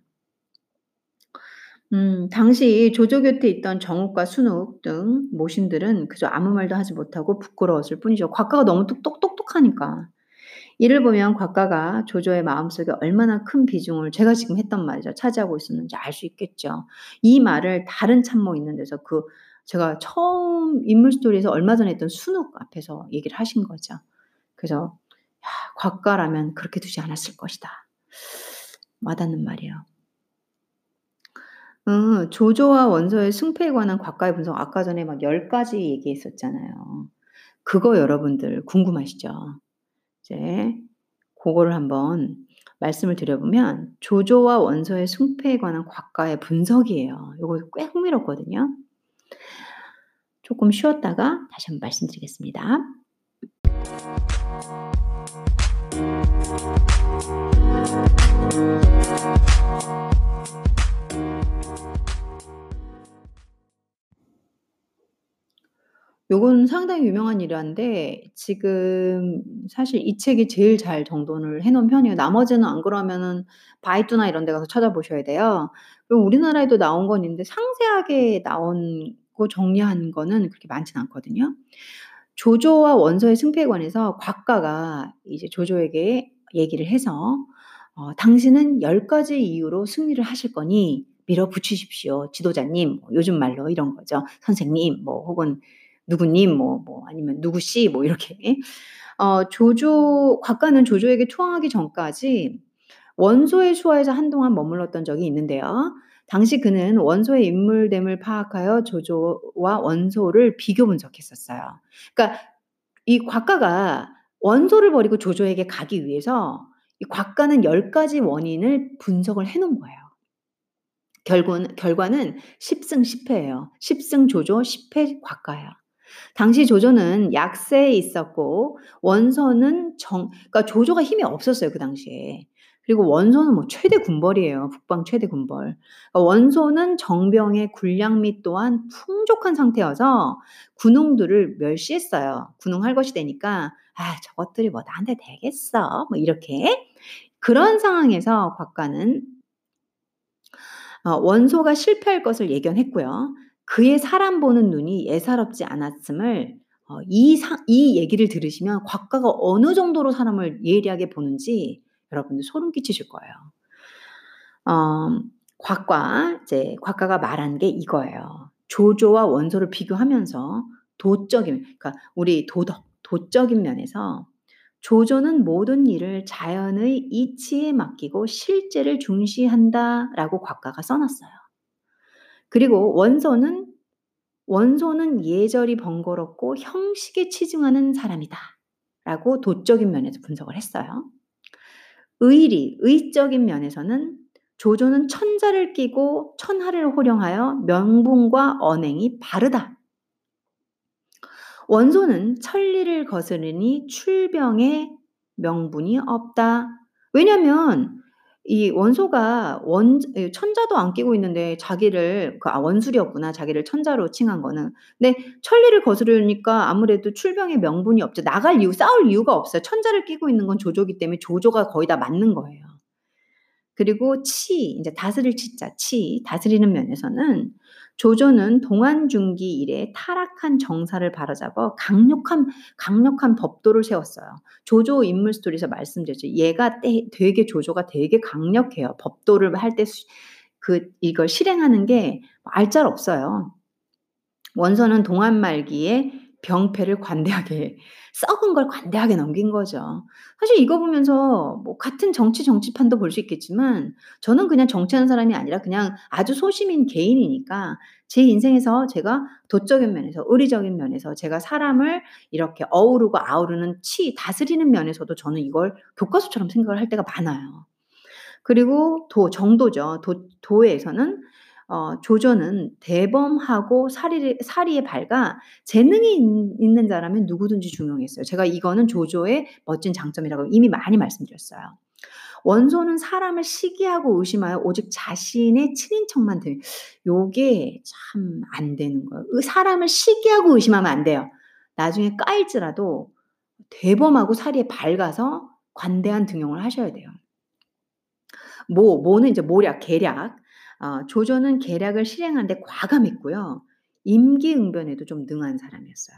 음, 당시 조조 곁에 있던 정욱과 순욱 등 모신들은 그저 아무 말도 하지 못하고 부끄러웠을 뿐이죠. 곽가가 너무 똑똑똑똑하니까. 이를 보면 곽가가 조조의 마음속에 얼마나 큰 비중을 제가 지금 했던 말이죠. 차지하고 있었는지 알 수 있겠죠. 이 말을 다른 참모 있는 데서 그 제가 처음 인물 스토리에서 얼마 전에 했던 순욱 앞에서 얘기를 하신 거죠. 그래서 야, 곽가라면 그렇게 두지 않았을 것이다. 와닿는 말이에요. 음, 조조와 원소의 승패에 관한 곽가의 분석 아까 전에 막 10가지 얘기했었잖아요. 그거 여러분들 궁금하시죠? 이제 그거를 한번 말씀을 드려보면 조조와 원소의 승패에 관한 곽가의 분석이에요. 이거 꽤 흥미롭거든요. 조금 쉬었다가 다시 한번 말씀드리겠습니다. 요건 상당히 유명한 일화인데 지금 사실 이 책이 제일 잘 정돈을 해 놓은 편이에요. 나머지는 안 그러면은 바이두나 이런 데 가서 찾아보셔야 돼요. 그리고 우리나라에도 나온 건 있는데 상세하게 나온 거 정리한 거는 그렇게 많진 않거든요. 조조와 원서의 승패에 관해서 곽가가 이제 조조에게 얘기를 해서 어 "당신은 10 가지 이유로 승리를 하실 거니 밀어붙이십시오. 지도자님." 뭐 요즘 말로 이런 거죠. "선생님." 뭐 혹은 누구님 뭐, 뭐 아니면 누구씨 뭐 이렇게 어, 조조 곽가는 조조에게 투항하기 전까지 원소의 수하에서 한동안 머물렀던 적이 있는데요. 당시 그는 원소의 인물됨을 파악하여 조조와 원소를 비교 분석했었어요. 그러니까 이 곽가가 원소를 버리고 조조에게 가기 위해서 이 곽가는 10가지 원인을 분석을 해 놓은 거예요. 결과는, 결과는 10승 10패예요. 10승 조조, 10패 곽가예요. 당시 조조는 약세에 있었고 원서는 정 그러니까 조조가 힘이 없었어요, 그 당시에. 그리고 원소는 뭐 최대 군벌이에요. 북방 최대 군벌. 그러니까 원소는 정병의 군량 및 또한 풍족한 상태여서 군웅들을 멸시했어요. 군웅할 것이 되니까 아, 저것들이 뭐 나한테 되겠어. 뭐 이렇게. 그런 상황에서 곽가는 어, 원소가 실패할 것을 예견했고요. 그의 사람 보는 눈이 예사롭지 않았음을 어, 이, 사, 이 얘기를 들으시면 곽가가 어느 정도로 사람을 예리하게 보는지 여러분들 소름 끼치실 거예요. 어, 곽과 이제 곽가가 말한 게 이거예요. 조조와 원소를 비교하면서 도적인 그러니까 우리 도덕 도적인 면에서 조조는 모든 일을 자연의 이치에 맡기고 실제를 중시한다라고 곽가가 써놨어요. 그리고 원소는 원소는 예절이 번거롭고 형식에 치중하는 사람이다. 라고 도적인 면에서 분석을 했어요. 의리, 의적인 면에서는 조조는 천자를 끼고 천하를 호령하여 명분과 언행이 바르다. 원소는 천리를 거스르니 출병에 명분이 없다. 왜냐면 이 원소가 원 예 천자도 안 끼고 있는데 자기를 그 아 원술이었구나. 자기를 천자로 칭한 거는. 근데 천리를 거스르니까 아무래도 출병의 명분이 없죠. 나갈 이유 싸울 이유가 없어요. 천자를 끼고 있는 건 조조기 때문에 조조가 거의 다 맞는 거예요. 그리고 치 인제 다스릴 치자 치 다스리는 면에서는 조조는 동안중기 이래 타락한 정사를 바로잡아 강력한 강력한 법도를 세웠어요. 조조 인물 스토리에서 말씀드렸죠. 얘가 되게 조조가 되게 강력해요. 법도를 할 때 그 이걸 실행하는 게 알짤 없어요. 원서는 동안 말기에 병폐를 관대하게 썩은 걸 관대하게 넘긴 거죠. 사실 이거 보면서 뭐 같은 정치 정치판도 볼 수 있겠지만 저는 그냥 정치하는 사람이 아니라 그냥 아주 소심인 개인이니까 제 인생에서 제가 도적인 면에서 의리적인 면에서 제가 사람을 이렇게 어우르고 아우르는 치 다스리는 면에서도 저는 이걸 교과서처럼 생각을 할 때가 많아요. 그리고 도 정도죠. 도 도에서는 어 조조는 대범하고 사리 사리에 밝아 재능이 있, 는 자라면 누구든지 중용했어요. 제가 이거는 조조의 멋진 장점이라고 이미 많이 말씀드렸어요. 원소는 사람을 시기하고 의심하여 오직 자신의 친인척만 들. 요게 참 안 되는 거예요. 사람을 시기하고 의심하면 안 돼요. 나중에 까일지라도 대범하고 사리에 밝아서 관대한 등용을 하셔야 돼요. 모, 모는 이제 모략, 계략. 어, 조조는 계략을 실행하는데 과감했고요. 임기응변에도 좀 능한 사람이었어요.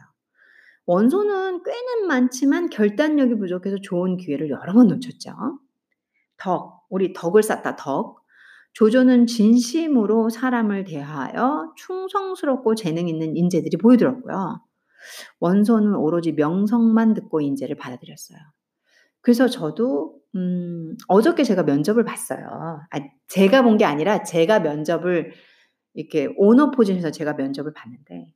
원소는 꽤는 많지만 결단력이 부족해서 좋은 기회를 여러 번 놓쳤죠. 덕, 우리 덕을 쌓다 덕. 조조는 진심으로 사람을 대하여 충성스럽고 재능 있는 인재들이 보여들었고요. 원소는 오로지 명성만 듣고 인재를 받아들였어요. 그래서 저도 음 어저께 제가 면접을 봤어요. 아 제가 본 게 아니라 제가 면접을 이렇게 오너 포진에서 제가 면접을 봤는데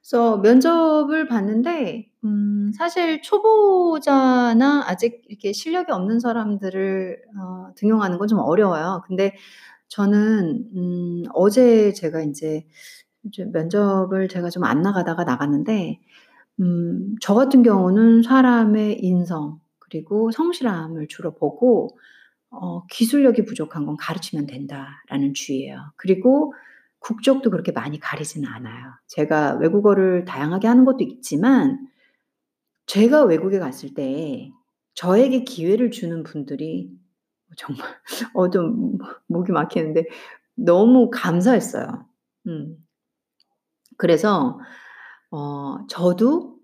그래서 면접을 봤는데 음 사실 초보자나 아직 이렇게 실력이 없는 사람들을 어 등용하는 건 좀 어려워요. 근데 저는 음 어제 제가 이제 면접을 제가 좀 안 나가다가 나갔는데 음 저 같은 경우는 사람의 인성 그리고 성실함을 주로 보고 어 '기술력이 부족한 건 가르치면 된다.'라는 주의예요. 그리고 국적도 그렇게 많이 가리지는 않아요. 제가 외국어를 다양하게 하는 것도 있지만 제가 외국에 갔을 때 저에게 기회를 주는 분들이 정말 어 좀 목이 막히는데 너무 감사했어요. 음. 그래서 어 저도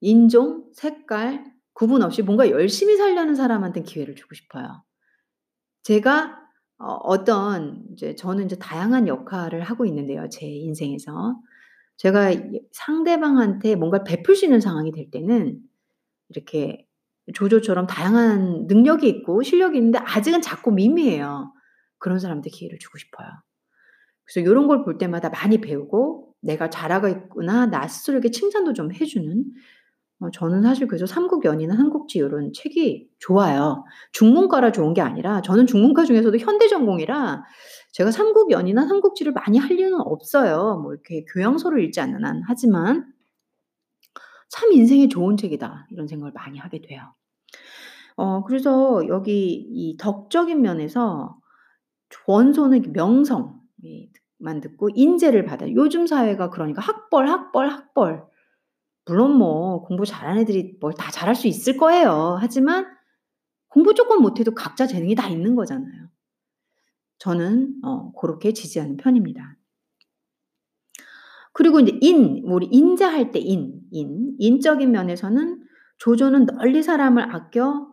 인종, 색깔 구분 없이 뭔가 열심히 살려는 사람한테 기회를 주고 싶어요. 제가 어 어떤 이제 저는 이제 다양한 역할을 하고 있는데요, 제 인생에서. 제가 상대방한테 뭔가를 베풀 수 있는 상황이 될 때는 이렇게 조조처럼 다양한 능력이 있고 실력이 있는데 아직은 작고 미미해요. 그런 사람한테 기회를 주고 싶어요. 그래서 요런 걸 볼 때마다 많이 배우고 '내가 잘하고 있구나.' 나 스스로에게 칭찬도 좀 해 주는 어 저는 사실 그래서 삼국연의나 삼국지 요런 책이 좋아요. 중문과라 좋은 게 아니라 저는 중문과 중에서도 현대 전공이라 제가 삼국연의나 삼국지를 많이 할 이유는 없어요. 뭐 이렇게 교양서를 읽지 않는 한. 하지만 '참 인생에 좋은 책이다.' 이런 생각을 많이 하게 돼요. 어 그래서 여기 이 덕적인 면에서 원소는 명성 만 듣고 인재를 받아요. 요즘 사회가 그러니까 학벌, 학벌, 학벌. 물론 뭐 공부 잘하는 애들이 뭘 다 잘할 수 있을 거예요. 하지만 공부 조금 못해도 각자 재능이 다 있는 거잖아요. 저는 어 고렇게 지지하는 편입니다. 그리고 인제 인, 우리 인자할 때 인, 인. 인적인 면에서는 조조는 널리 사람을 아껴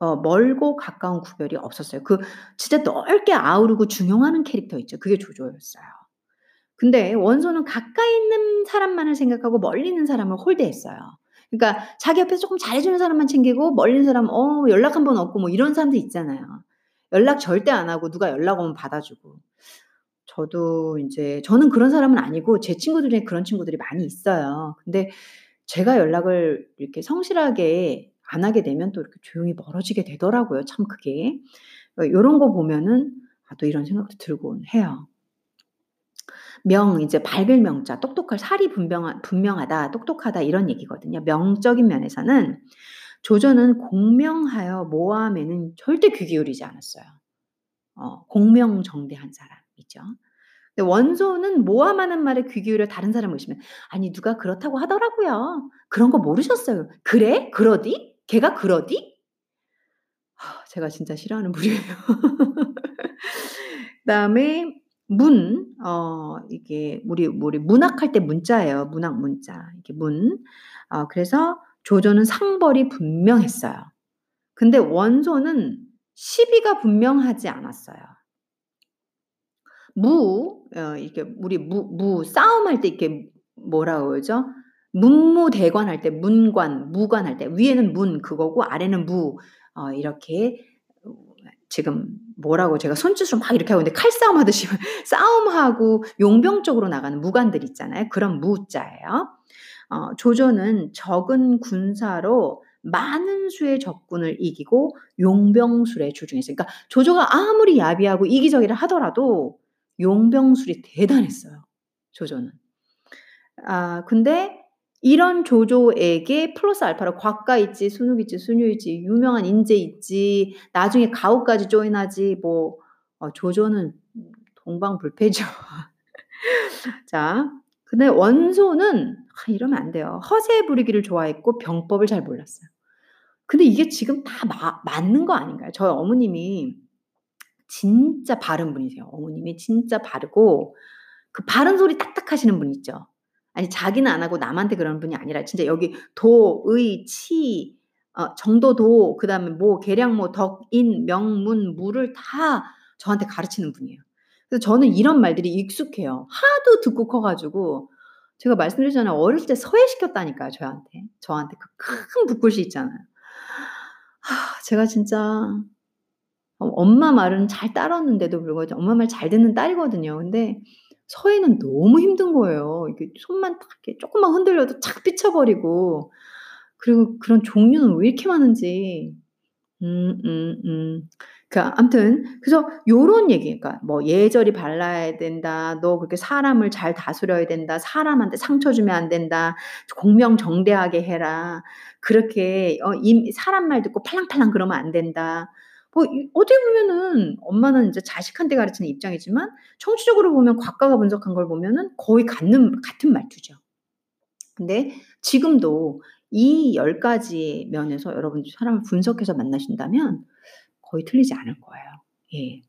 어 멀고 가까운 구별이 없었어요. 그 진짜 넓게 아우르고 중용하는 캐릭터 있죠. 그게 조조였어요. 근데 원소는 가까이 있는 사람만을 생각하고 멀리 있는 사람을 홀대했어요. 그러니까 자기 옆에서 조금 잘해 주는 사람만 챙기고 멀리 있는 사람 어 연락 한 번 없고 뭐 이런 사람들 있잖아요. 연락 절대 안 하고 누가 연락 오면 받아 주고. 저도 인제 저는 그런 사람은 아니고 제 친구들 중에 그런 친구들이 많이 있어요. 근데 제가 연락을 이렇게 성실하게 안 하게 되면 또 이렇게 조용히 멀어지게 되더라고요, 참 그게. 어 요런 거 보면은 아 또 이런 생각도 들곤 해요. 명 이제 밝을 명자 똑똑할 살이 분명하 분명하다, 똑똑하다 이런 얘기거든요. 명적인 면에서는 조조는 공명하여 모함에는 절대 귀 기울이지 않았어요. 어 공명정대한 사람이죠. 근데 원소는 모함하는 말에 귀 기울여 다른 사람을 의심해. "아니 누가 그렇다고 하더라고요. 그런 거 모르셨어요. 그래? 그러디? 걔가 그러디?" 제가 진짜 싫어하는 물이에요. 그다음에 문, 어, 이게 우리 우리 문학할 때 문자예요. 문학 문자. 이게 문. 어, 그래서 조조는 상벌이 분명했어요. 근데 원소는 시비가 분명하지 않았어요. 무, 어, 이렇게 우리 무, 무 싸움할 때 이렇게 뭐라 그러죠? 문무대관 할 때 문관, 무관 할 때 위에는 문 그거고 아래는 무 어, 이렇게 지금 뭐라고 제가 손짓으로 막 이렇게 하고 있는데 칼싸움 하듯이 싸움하고 용병 쪽으로 나가는 무관들 있잖아요. 그런 무자예요. 어, 조조는 적은 군사로 많은 수의 적군을 이기고 용병술에 주중했어요. 그러니까 조조가 아무리 야비하고 이기적이라 하더라도 용병술이 대단했어요. 조조는. 아, 근데 이런 조조에게 플러스 알파로 곽가 있지, 순욱 있지, 순유 있지, 유명한 인재 있지, 나중에 가옥까지 조인하지, 뭐, 어, 조조는 동방불패죠. 자, 근데 원소는 아, 이러면 안 돼요. 허세 부리기를 좋아했고 병법을 잘 몰랐어요. 근데 이게 지금 다 마, 맞는 거 아닌가요? 저희 어머님이 진짜 바른 분이세요. 어머님이 진짜 바르고 그 바른 소리 딱딱 하시는 분 있죠. 아니 자기는 안 하고 남한테 그러는 분이 아니라 진짜 여기 도, 의, 치, 어, 정도도 그다음에 뭐 계량 뭐 덕, 인, 명문, 무를 다 저한테 가르치는 분이에요. 그래서 저는 이런 말들이 익숙해요. 하도 듣고 커가지고 제가 말씀드렸잖아요. 어릴 때 서해시켰다니까요, 저한테. 저한테 그 큰 붓글씨 있잖아요. 하, 제가 진짜 엄마 말은 잘 따랐는데도 불구하고 엄마 말 잘 듣는 딸이거든요. 근데 서해는 너무 힘든 거예요. 이게 손만 딱 이렇게 조금만 흔들려도 착 삐쳐버리고 그리고 그런 종류는 왜 이렇게 많은지. 음, 음, 음. 그 아무튼 그래서 요런 얘기 그러니까 뭐 예절이 발라야 된다. 너 그렇게 사람을 잘 다스려야 된다. 사람한테 상처 주면 안 된다. 공명정대하게 해라. 그렇게 어, 사람 말 듣고 팔랑팔랑 그러면 안 된다. 뭐 어떻게 보면은 엄마는 이제 자식한테 가르치는 입장이지만 청취적으로 보면 곽가가 분석한 걸 보면은 거의 같는 같은 말투죠. 근데 지금도 이 10가지 면에서 여러분 사람을 분석해서 만나신다면 거의 틀리지 않을 거예요. 예.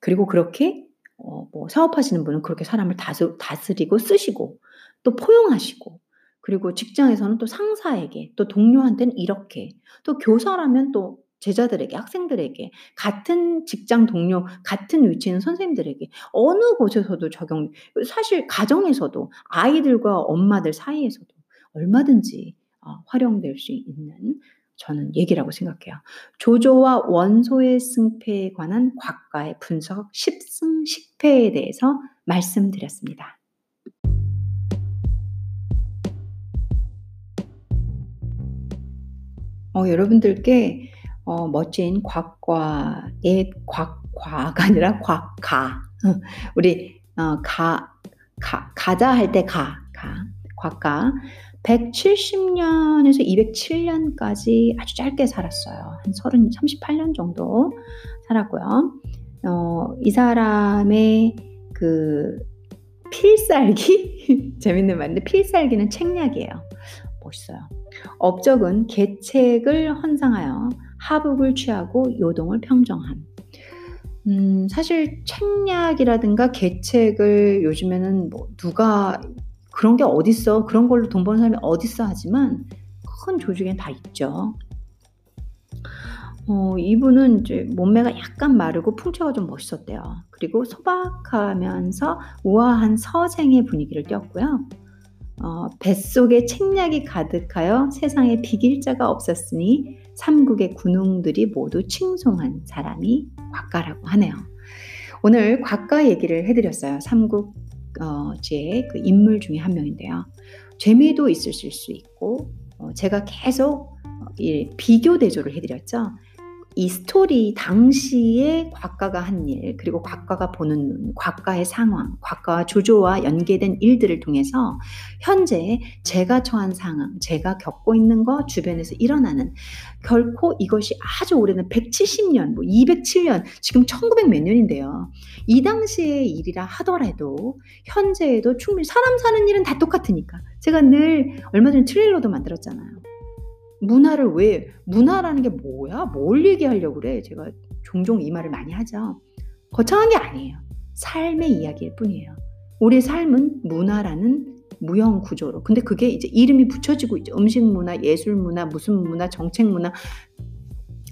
그리고 그렇게 어, 뭐 사업하시는 분은 그렇게 사람을 다스, 다스리고 쓰시고 또 포용하시고 그리고 직장에서는 또 상사에게 또 동료한테는 이렇게 또 교사라면 또 제자들에게 학생들에게 같은 직장 동료 같은 위치에 있는 선생님들에게 어느 곳에서도 적용 사실 가정에서도 아이들과 엄마들 사이에서도 얼마든지 어, 활용될 수 있는 저는 얘기라고 생각해요. 조조와 원소의 승패에 관한 곽가의 분석 10승 10패에 대해서 말씀드렸습니다. 어, 여러분들께 어, 멋진 곽과의 곽과가 아니라 곽가. 우리 어, 가, 가 가자 할 때 가, 가, 곽가. 170년에서 207년까지 아주 짧게 살았어요. 한 30, 38년 정도 살았고요. 어, 이 사람의 그 필살기? 재밌는 말인데, 필살기는 책략이에요. 멋있어요. 업적은 계책을 헌상하여 하북을 취하고 요동을 평정함. 음, 사실 책략이라든가 계책을 요즘에는 뭐 누가 그런 게 어딨어? 그런 걸로 돈 버는 사람이 어딨어? 하지만 큰 조직엔 다 있죠. 어, 이분은 이제 몸매가 약간 마르고 풍채가 좀 멋있었대요. 그리고 소박하면서 우아한 서생의 분위기를 띄었고요. 어, 뱃속에 책략이 가득하여 세상에 비길 자가 없었으니 삼국의 군웅들이 모두 칭송한 사람이 곽가라고 하네요. 오늘 곽가 얘기를 해드렸어요. 삼국 어, 제그 인물 중에 한 명인데요. 재미도 있으실 수 있고 어, 제가 계속 어, 비교 대조를 해드렸죠. 이 스토리 당시에 곽가가 한 일, 그리고 곽가가 보는 눈, 곽가의 상황, 곽가와 조조와 연계된 일들을 통해서 현재 제가 처한 상황, 제가 겪고 있는 것, 주변에서 일어나는 결코 이것이 아주 오래된 170년, 뭐 207년, 지금 1900 몇 년인데요. 이 당시의 일이라 하더라도 현재에도 충분히 사람 사는 일은 다 똑같으니까. 제가 늘 얼마 전에 트레일러도 만들었잖아요. 문화를 왜 문화라는 게 뭐야? 뭘 얘기하려고 그래? 제가 종종 이 말을 많이 하죠. 거창한 게 아니에요. 삶의 이야기일 뿐이에요. 우리 삶은 문화라는 무형 구조로. 근데 그게 이제 이름이 붙여지고 있죠. 음식 문화, 예술 문화, 무슨 문화, 정책 문화,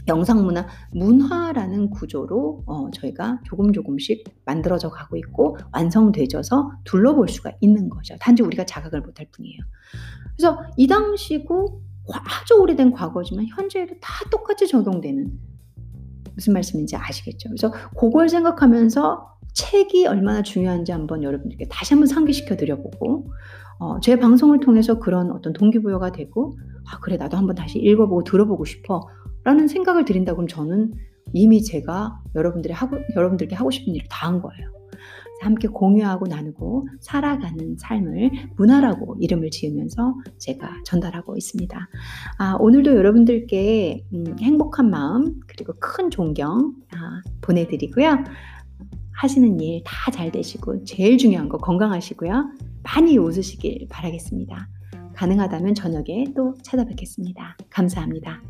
영상 문화, 문화라는 구조로 어, 저희가 조금 조금씩 만들어져 가고 있고 완성되져서 둘러볼 수가 있는 거죠. 단지 우리가 자각을 못할 뿐이에요. 그래서 이 당시고 아주 오래된 과거지만 현재에도 다 똑같이 적용되는 무슨 말씀인지 아시겠죠? 그래서 그걸 생각하면서 책이 얼마나 중요한지 한번 여러분들께 다시 한번 상기시켜 드려보고 어, 제 방송을 통해서 그런 어떤 동기부여가 되고 아 그래 나도 한번 다시 읽어보고 들어보고 싶어 라는 생각을 드린다 그럼 저는 이미 제가 여러분들이 하고 여러분들께 하고 싶은 일을 다 한 거예요. 함께 공유하고 나누고 살아가는 삶을 문화라고 이름을 지으면서 제가 전달하고 있습니다. 아, 오늘도 여러분들께 음, 행복한 마음 그리고 큰 존경 아, 보내드리고요. 하시는 일 다 잘 되시고 제일 중요한 거 건강하시고요. 많이 웃으시길 바라겠습니다. 가능하다면 저녁에 또 찾아뵙겠습니다. 감사합니다.